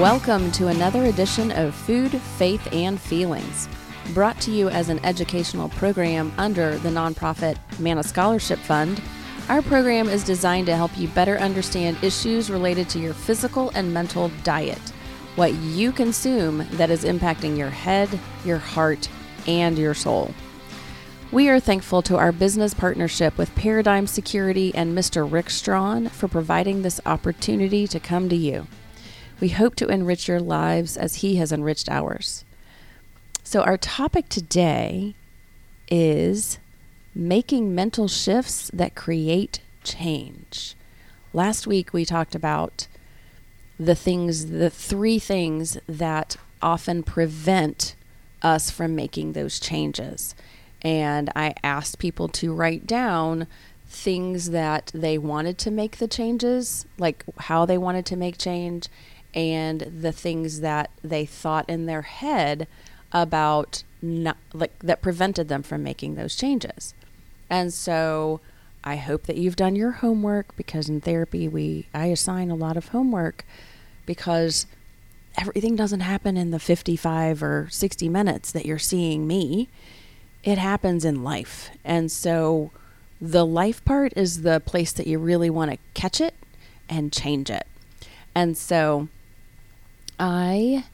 Welcome to another edition of Food, Faith, and Feelings, brought to you as an educational program under the nonprofit Mana Scholarship Fund. Our program is designed to help you better understand issues related to your physical and mental diet, what you consume that is impacting your head, your heart, and your soul. We are thankful to our business partnership with Paradigm Security and Mr. Rick Strawn for providing this opportunity to come to you. We hope to enrich your lives as he has enriched ours. So, our topic today is making mental shifts that create change. Last week, we talked about the things, the three things that often prevent us from making those changes. And I asked people to write down things that they wanted to make the changes, like how they wanted to make change, and the things that they thought in their head about not like that prevented them from making those changes. And so I hope that you've done your homework because in therapy we I assign a lot of homework because everything doesn't happen in the 55 or 60 minutes that you're seeing me. It happens in life. And so the life part is the place that you really want to catch it and change it. And so I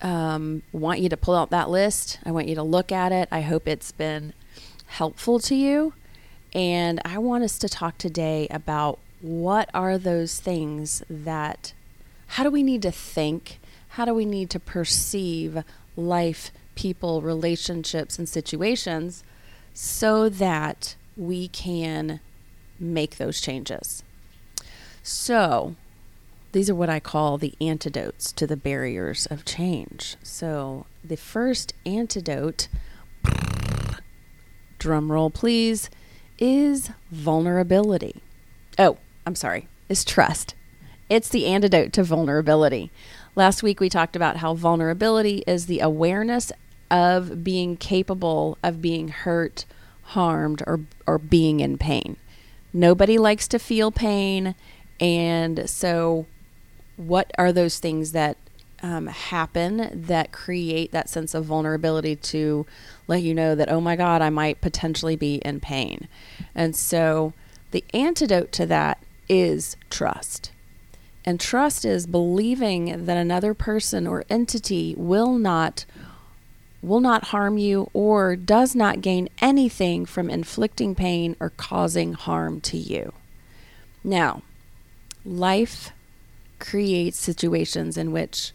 um, want you to pull out that list. I want you to look at it. I hope it's been helpful to you. And I want us to talk today about what are those things that, how do we need to think? How do we need to perceive life, people, relationships, and situations so that we can make those changes? So, these are what I call the antidotes to the barriers of change. So, the first antidote, drum roll please, is vulnerability. Oh, I'm sorry, is trust. It's the antidote to vulnerability. Last week we talked about how vulnerability is the awareness of being capable of being hurt, harmed, or, or being in pain. Nobody likes to feel pain. And so what are those things that um, happen that create that sense of vulnerability to let you know that, oh my God, I might potentially be in pain. And so the antidote to that is trust. And trust is believing that another person or entity will not will not harm you or does not gain anything from inflicting pain or causing harm to you. Now, life creates situations in which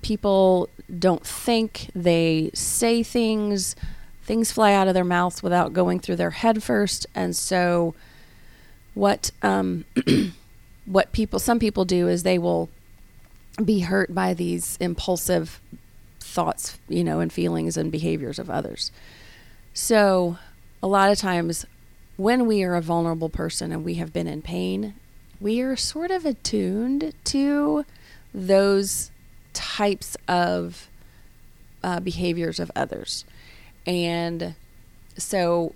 people don't think, they say things, things fly out of their mouths without going through their head first. And so, what um, what people some people do is they will be hurt by these impulsive thoughts, you know, and feelings and behaviors of others. So, a lot of times when we are a vulnerable person and we have been in pain we are sort of attuned to those types of uh, behaviors of others. And so,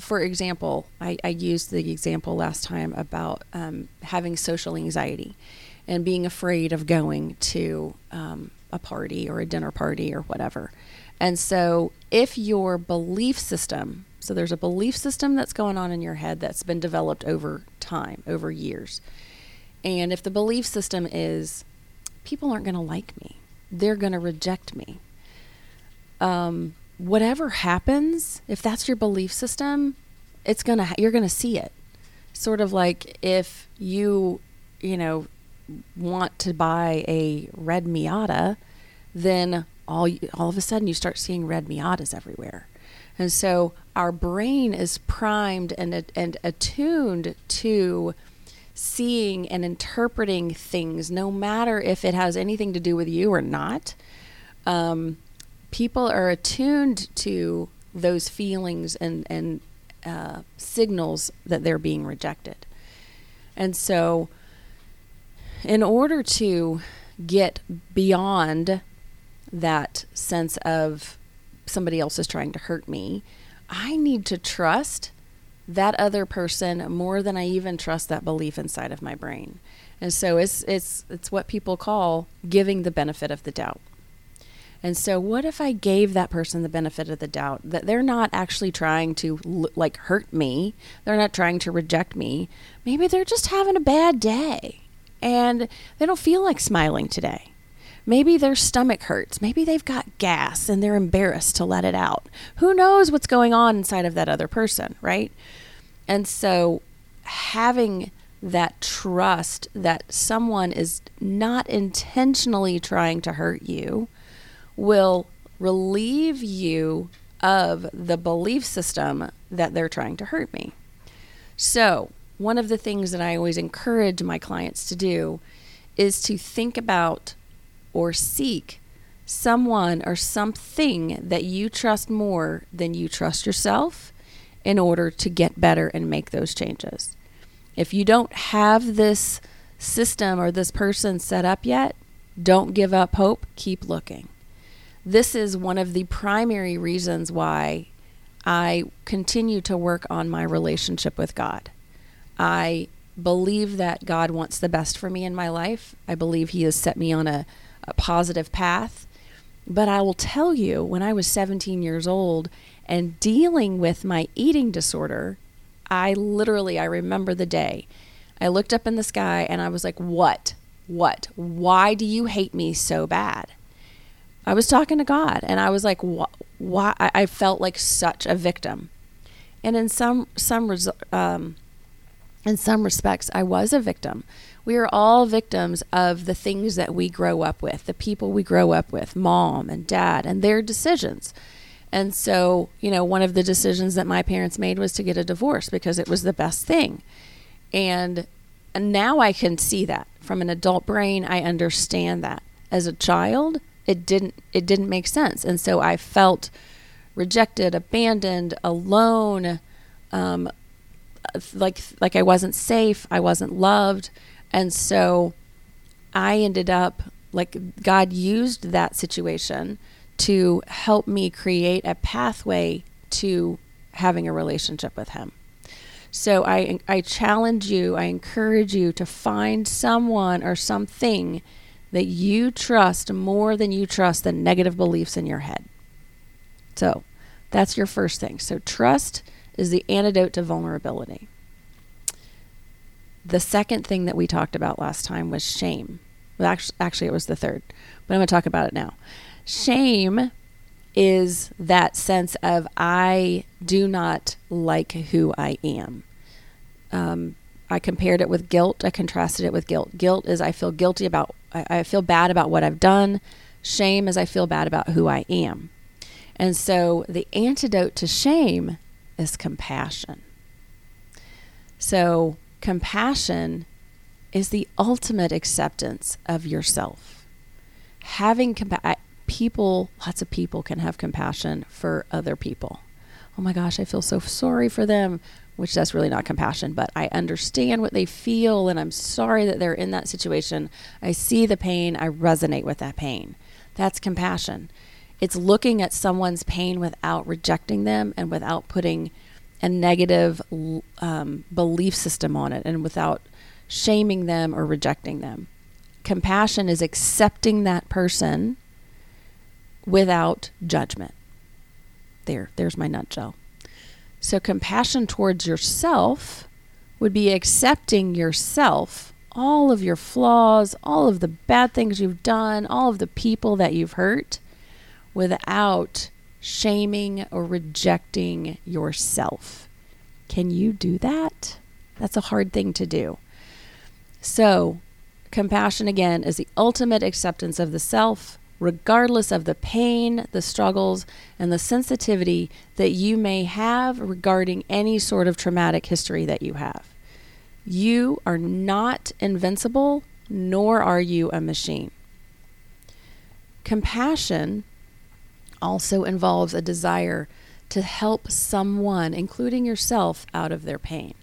for example, I, I, used the example last time about um, having social anxiety and being afraid of going to um, a party or a dinner party or whatever. And so, if your belief system, so there's a belief system that's going on in your head that's been developed over time, over years. And if the belief system is people aren't going to like me, they're going to reject me. Um, whatever happens, if that's your belief system, it's going to, you're going to see it. Sort of like if you, you know, want to buy a red Miata, then all, all of a sudden you start seeing red Miatas everywhere. And so our brain is primed and, and attuned to seeing and interpreting things, no matter if it has anything to do with you or not. Um, people are attuned to those feelings and, and uh, signals that they're being rejected. And so, in order to get beyond that sense of somebody else is trying to hurt me, I need to trust that other person more than I even trust that belief inside of my brain. And so it's it's it's what people call giving the benefit of the doubt. And so what if I gave that person the benefit of the doubt that they're not actually trying to like hurt me, they're not trying to reject me. Maybe they're just having a bad day and they don't feel like smiling today. Maybe their stomach hurts. Maybe they've got gas and they're embarrassed to let it out. Who knows what's going on inside of that other person, right? And so having that trust that someone is not intentionally trying to hurt you will relieve you of the belief system that they're trying to hurt me. So, one of the things that I always encourage my clients to do is to think about or seek someone or something that you trust more than you trust yourself in order to get better and make those changes. If you don't have this system or this person set up yet, don't give up hope, keep looking. This is one of the primary reasons why I continue to work on my relationship with God. I believe that God wants the best for me in my life. I believe He has set me on a, a positive path. But I will tell you, when I was 17 years old and dealing with my eating disorder, I literally, I remember the day. I looked up in the sky and I was like, What? What? Why do you hate me so bad? I was talking to God and I was like, Why? I felt like such a victim. And in some, some, um, in some respects, I was a victim. We are all victims of the things that we grow up with, the people we grow up with, mom and dad, and their decisions. And so, you know, one of the decisions that my parents made was to get a divorce because it was the best thing. And, and now I can see that from an adult brain. I understand that. As a child, it didn't it didn't make sense, and so I felt rejected, abandoned, alone, um, like like I wasn't safe, I wasn't loved, and so I ended up like God used that situation to help me create a pathway to having a relationship with Him. So I, I challenge you, I encourage you to find someone or something that you trust more than you trust the negative beliefs in your head. So that's your first thing. So trust is the antidote to vulnerability. The second thing that we talked about last time was shame. Well, actually, actually, it was the third, but I'm going to talk about it now. Shame is that sense of I do not like who I am. Um, I compared it with guilt. I contrasted it with guilt. Guilt is I feel guilty about, I, I feel bad about what I've done. Shame is I feel bad about who I am. And so the antidote to shame is compassion. So compassion is the ultimate acceptance of yourself. Having compassion, people, lots of people can have compassion for other people. Oh my gosh, I feel so sorry for them, which that's really not compassion, but I understand what they feel and I'm sorry that they're in that situation. I see the pain, I resonate with that pain. That's compassion. It's looking at someone's pain without rejecting them and without putting a negative um, belief system on it and without shaming them or rejecting them. Compassion is accepting that person without judgment. There, there's my nutshell. So, compassion towards yourself would be accepting yourself, all of your flaws, all of the bad things you've done, all of the people that you've hurt, without shaming or rejecting yourself. Can you do that? That's a hard thing to do. So, compassion again is the ultimate acceptance of the self regardless of the pain, the struggles, and the sensitivity that you may have regarding any sort of traumatic history that you have. You are not invincible, nor are you a machine. Compassion also involves a desire to help someone, including yourself, out of their pain.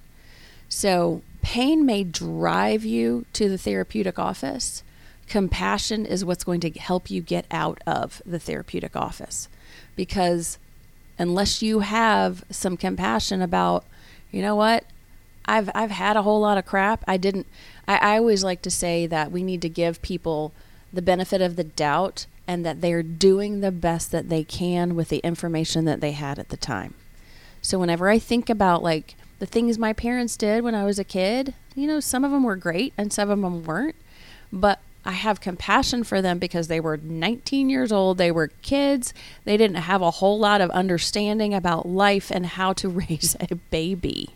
So, pain may drive you to the therapeutic office compassion is what's going to help you get out of the therapeutic office. Because unless you have some compassion about, you know what, I've I've had a whole lot of crap. I didn't I, I always like to say that we need to give people the benefit of the doubt and that they're doing the best that they can with the information that they had at the time. So whenever I think about like the things my parents did when I was a kid, you know, some of them were great and some of them weren't, but I have compassion for them because they were 19 years old. They were kids. They didn't have a whole lot of understanding about life and how to raise a baby.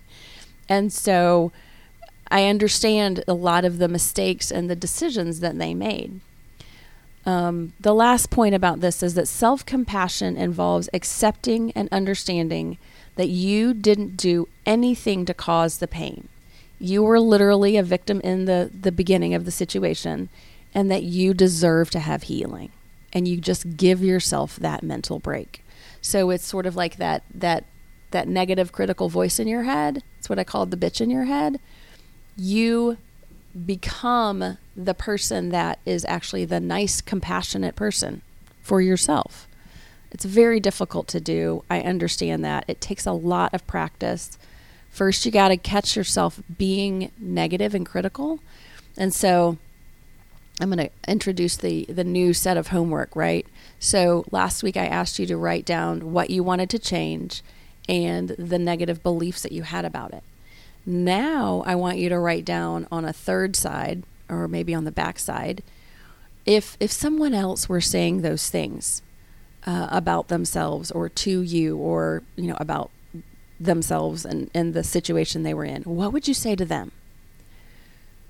And so I understand a lot of the mistakes and the decisions that they made. Um, the last point about this is that self compassion involves accepting and understanding that you didn't do anything to cause the pain. You were literally a victim in the, the beginning of the situation, and that you deserve to have healing. And you just give yourself that mental break. So it's sort of like that that that negative critical voice in your head. It's what I called the bitch in your head. You become the person that is actually the nice, compassionate person for yourself. It's very difficult to do. I understand that. It takes a lot of practice. First, you got to catch yourself being negative and critical. And so I'm going to introduce the the new set of homework, right? So last week I asked you to write down what you wanted to change and the negative beliefs that you had about it. Now I want you to write down on a third side or maybe on the backside if if someone else were saying those things uh, about themselves or to you or you know about themselves and, and the situation they were in, what would you say to them?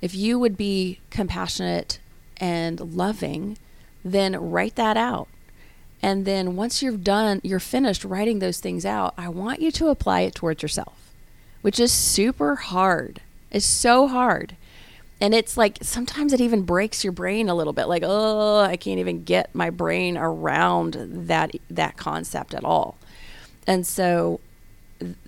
If you would be compassionate and loving, then write that out. And then once you've done, you're finished writing those things out, I want you to apply it towards yourself, which is super hard. It's so hard. And it's like sometimes it even breaks your brain a little bit like, oh, I can't even get my brain around that that concept at all. And so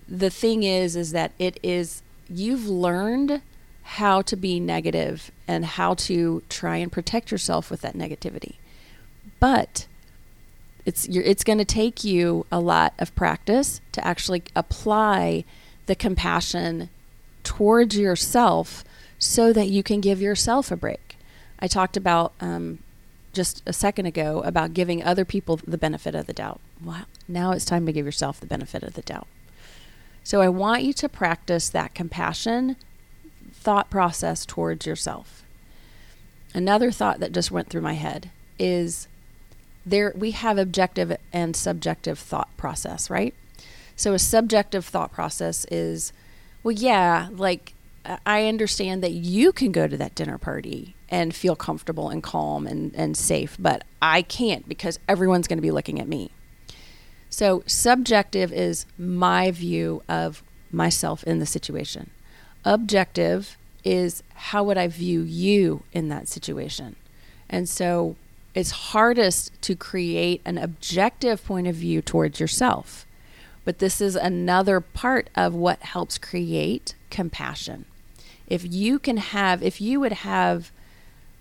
the thing is is that it is you've learned how to be negative and how to try and protect yourself with that negativity. But it's it's going to take you a lot of practice to actually apply the compassion towards yourself so that you can give yourself a break. I talked about um, just a second ago about giving other people the benefit of the doubt. Well, now it's time to give yourself the benefit of the doubt. So I want you to practice that compassion thought process towards yourself. Another thought that just went through my head is there we have objective and subjective thought process, right? So a subjective thought process is well yeah, like I understand that you can go to that dinner party and feel comfortable and calm and, and safe, but I can't because everyone's going to be looking at me. So, subjective is my view of myself in the situation objective is how would I view you in that situation? And so it's hardest to create an objective point of view towards yourself. But this is another part of what helps create compassion. If you can have, if you would have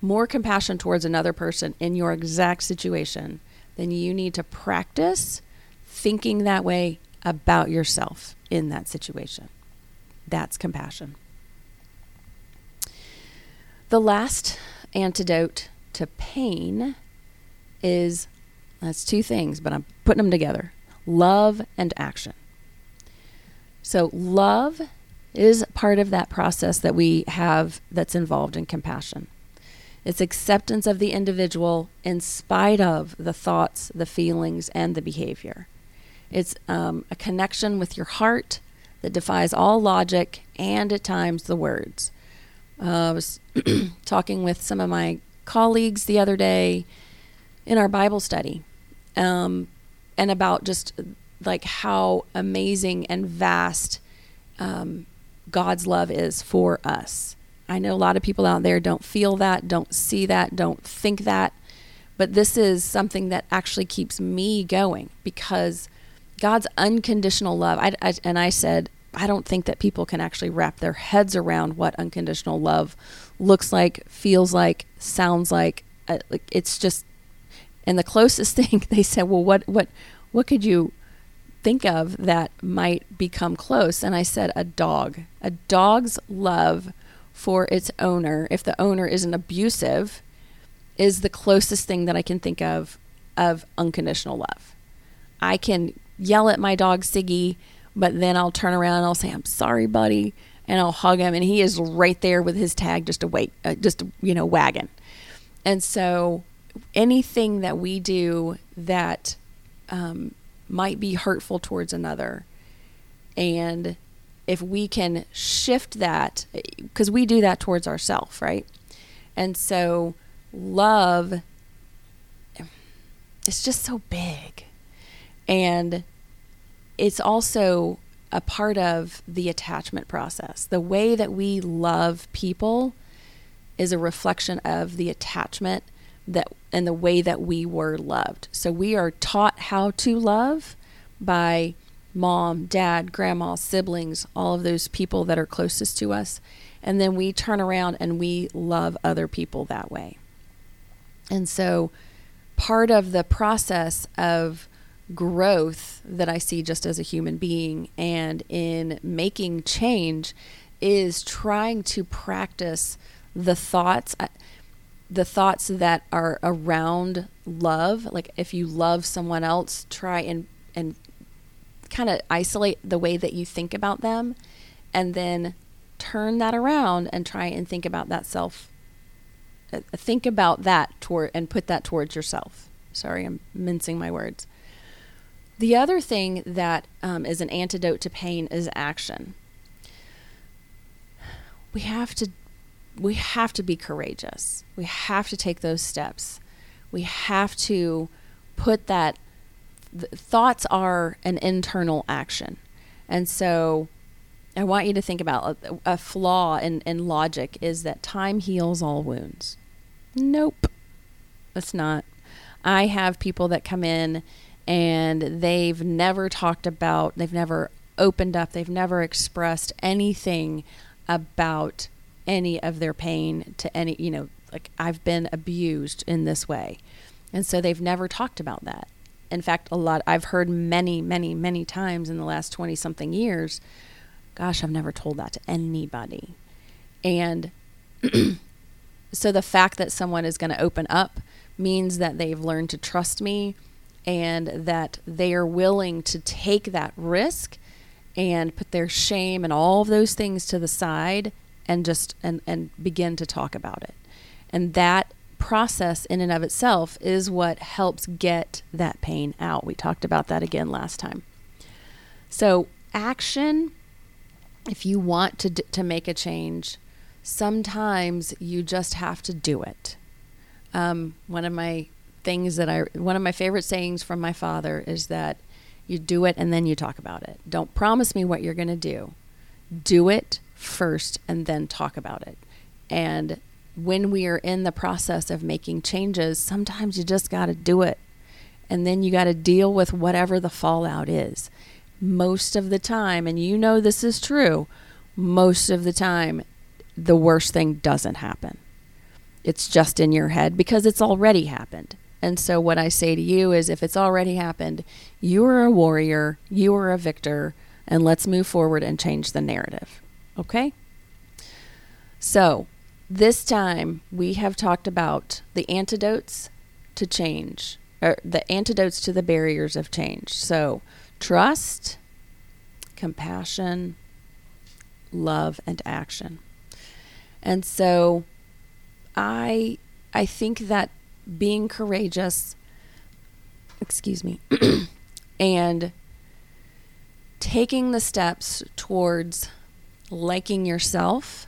more compassion towards another person in your exact situation, then you need to practice thinking that way about yourself in that situation. That's compassion. The last antidote to pain is that's two things, but I'm putting them together love and action. So, love is part of that process that we have that's involved in compassion. It's acceptance of the individual in spite of the thoughts, the feelings, and the behavior. It's um, a connection with your heart that defies all logic and at times the words. Uh, I was talking with some of my colleagues the other day in our Bible study um, and about just like how amazing and vast um, God's love is for us. I know a lot of people out there don't feel that, don't see that, don't think that, but this is something that actually keeps me going because God's unconditional love. I, I, and I said, I don't think that people can actually wrap their heads around what unconditional love looks like, feels like, sounds like. Uh, it's just, and the closest thing they said, well, what what what could you think of that might become close? And I said, a dog. A dog's love for its owner, if the owner isn't abusive, is the closest thing that I can think of of unconditional love. I can yell at my dog Siggy, but then I'll turn around and I'll say, "I'm sorry, buddy," and I'll hug him, and he is right there with his tag just a wait, uh, just you know, wagging. And so, anything that we do that um, might be hurtful towards another, and if we can shift that, because we do that towards ourselves, right? And so, love it's just so big. And it's also a part of the attachment process. The way that we love people is a reflection of the attachment that and the way that we were loved. So we are taught how to love by mom, dad, grandma, siblings, all of those people that are closest to us. And then we turn around and we love other people that way. And so part of the process of growth that I see just as a human being and in making change is trying to practice the thoughts uh, the thoughts that are around love like if you love someone else try and and kind of isolate the way that you think about them and then turn that around and try and think about that self uh, think about that toward and put that towards yourself. Sorry, I'm mincing my words. The other thing that um, is an antidote to pain is action. We have to we have to be courageous. We have to take those steps. We have to put that thoughts are an internal action. And so I want you to think about a, a flaw in, in logic is that time heals all wounds. Nope, it's not. I have people that come in and they've never talked about, they've never opened up, they've never expressed anything about any of their pain to any, you know, like I've been abused in this way. And so they've never talked about that. In fact, a lot, I've heard many, many, many times in the last 20 something years Gosh, I've never told that to anybody. And so the fact that someone is going to open up means that they've learned to trust me and that they are willing to take that risk and put their shame and all of those things to the side and just and, and begin to talk about it. And that process in and of itself is what helps get that pain out. We talked about that again last time. So, action if you want to to make a change, sometimes you just have to do it. Um, one of my things that I one of my favorite sayings from my father is that you do it and then you talk about it. Don't promise me what you're going to do. Do it first and then talk about it. And when we are in the process of making changes, sometimes you just got to do it. And then you got to deal with whatever the fallout is most of the time, and you know this is true, most of the time, the worst thing doesn't happen. It's just in your head because it's already happened. And so, what I say to you is if it's already happened, you are a warrior, you are a victor, and let's move forward and change the narrative. Okay? So, this time we have talked about the antidotes to change, or the antidotes to the barriers of change. So, trust, compassion, love, and action. And so I I think that being courageous, excuse me, and taking the steps towards liking yourself,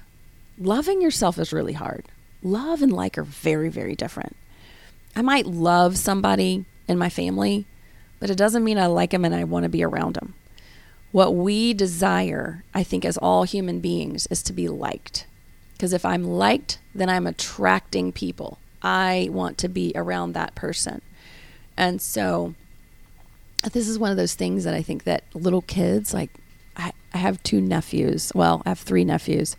loving yourself is really hard. Love and like are very, very different. I might love somebody in my family but it doesn't mean I like them and I want to be around them. What we desire, I think, as all human beings, is to be liked. Because if I'm liked, then I'm attracting people. I want to be around that person. And so this is one of those things that I think that little kids, like I, have two nephews. Well, I have three nephews.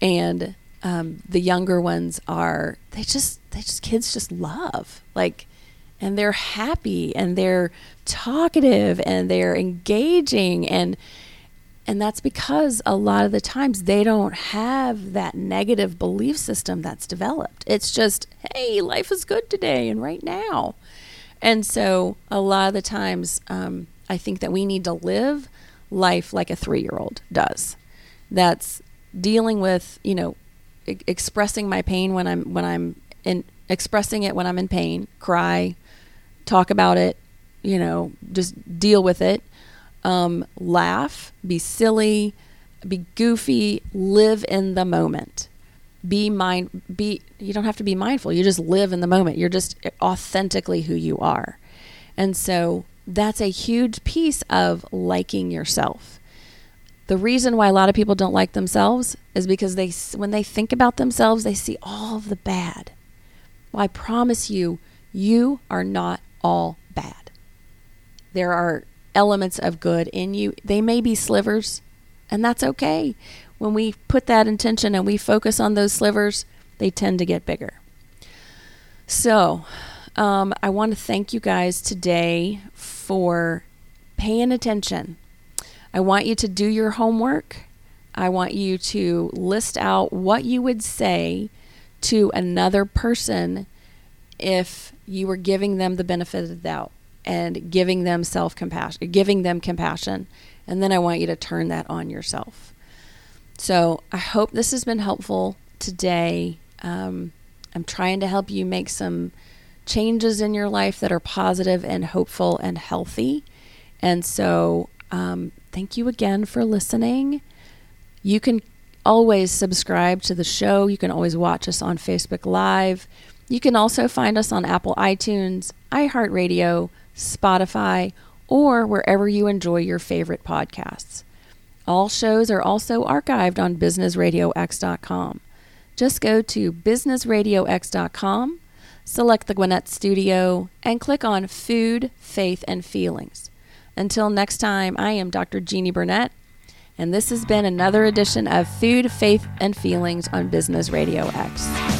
And um, the younger ones are, they just, they just, kids just love. Like, and they're happy and they're talkative and they're engaging and And that's because a lot of the times they don't have that negative belief system that's developed. It's just, hey, life is good today and right now. And so a lot of the times, um, I think that we need to live life like a three year old does. That's dealing with, you know, expressing my pain when I'm when I'm in expressing it when I'm in pain, cry, talk about it, you know, just deal with it, um, laugh, be silly, be goofy, live in the moment. Be mind be you don't have to be mindful. You just live in the moment. You're just authentically who you are. And so that's a huge piece of liking yourself. The reason why a lot of people don't like themselves is because they when they think about themselves, they see all of the bad. Well, I promise you, you are not all bad. There are elements of good in you. They may be slivers, and that's okay. When we put that intention and we focus on those slivers, they tend to get bigger. So, um, I want to thank you guys today for paying attention. I want you to do your homework. I want you to list out what you would say to another person if you were giving them the benefit of the doubt and giving them self compassion, giving them compassion. And then I want you to turn that on yourself. So I hope this has been helpful today. Um, I'm trying to help you make some changes in your life that are positive and hopeful and healthy. And so, um, thank you again for listening. You can always subscribe to the show. You can always watch us on Facebook Live. You can also find us on Apple iTunes, iHeartRadio, Spotify, or wherever you enjoy your favorite podcasts. All shows are also archived on businessradiox.com. Just go to businessradiox.com, select the Gwinnett Studio, and click on Food, Faith, and Feelings. Until next time, I am Dr. Jeannie Burnett, and this has been another edition of Food, Faith, and Feelings on Business Radio X.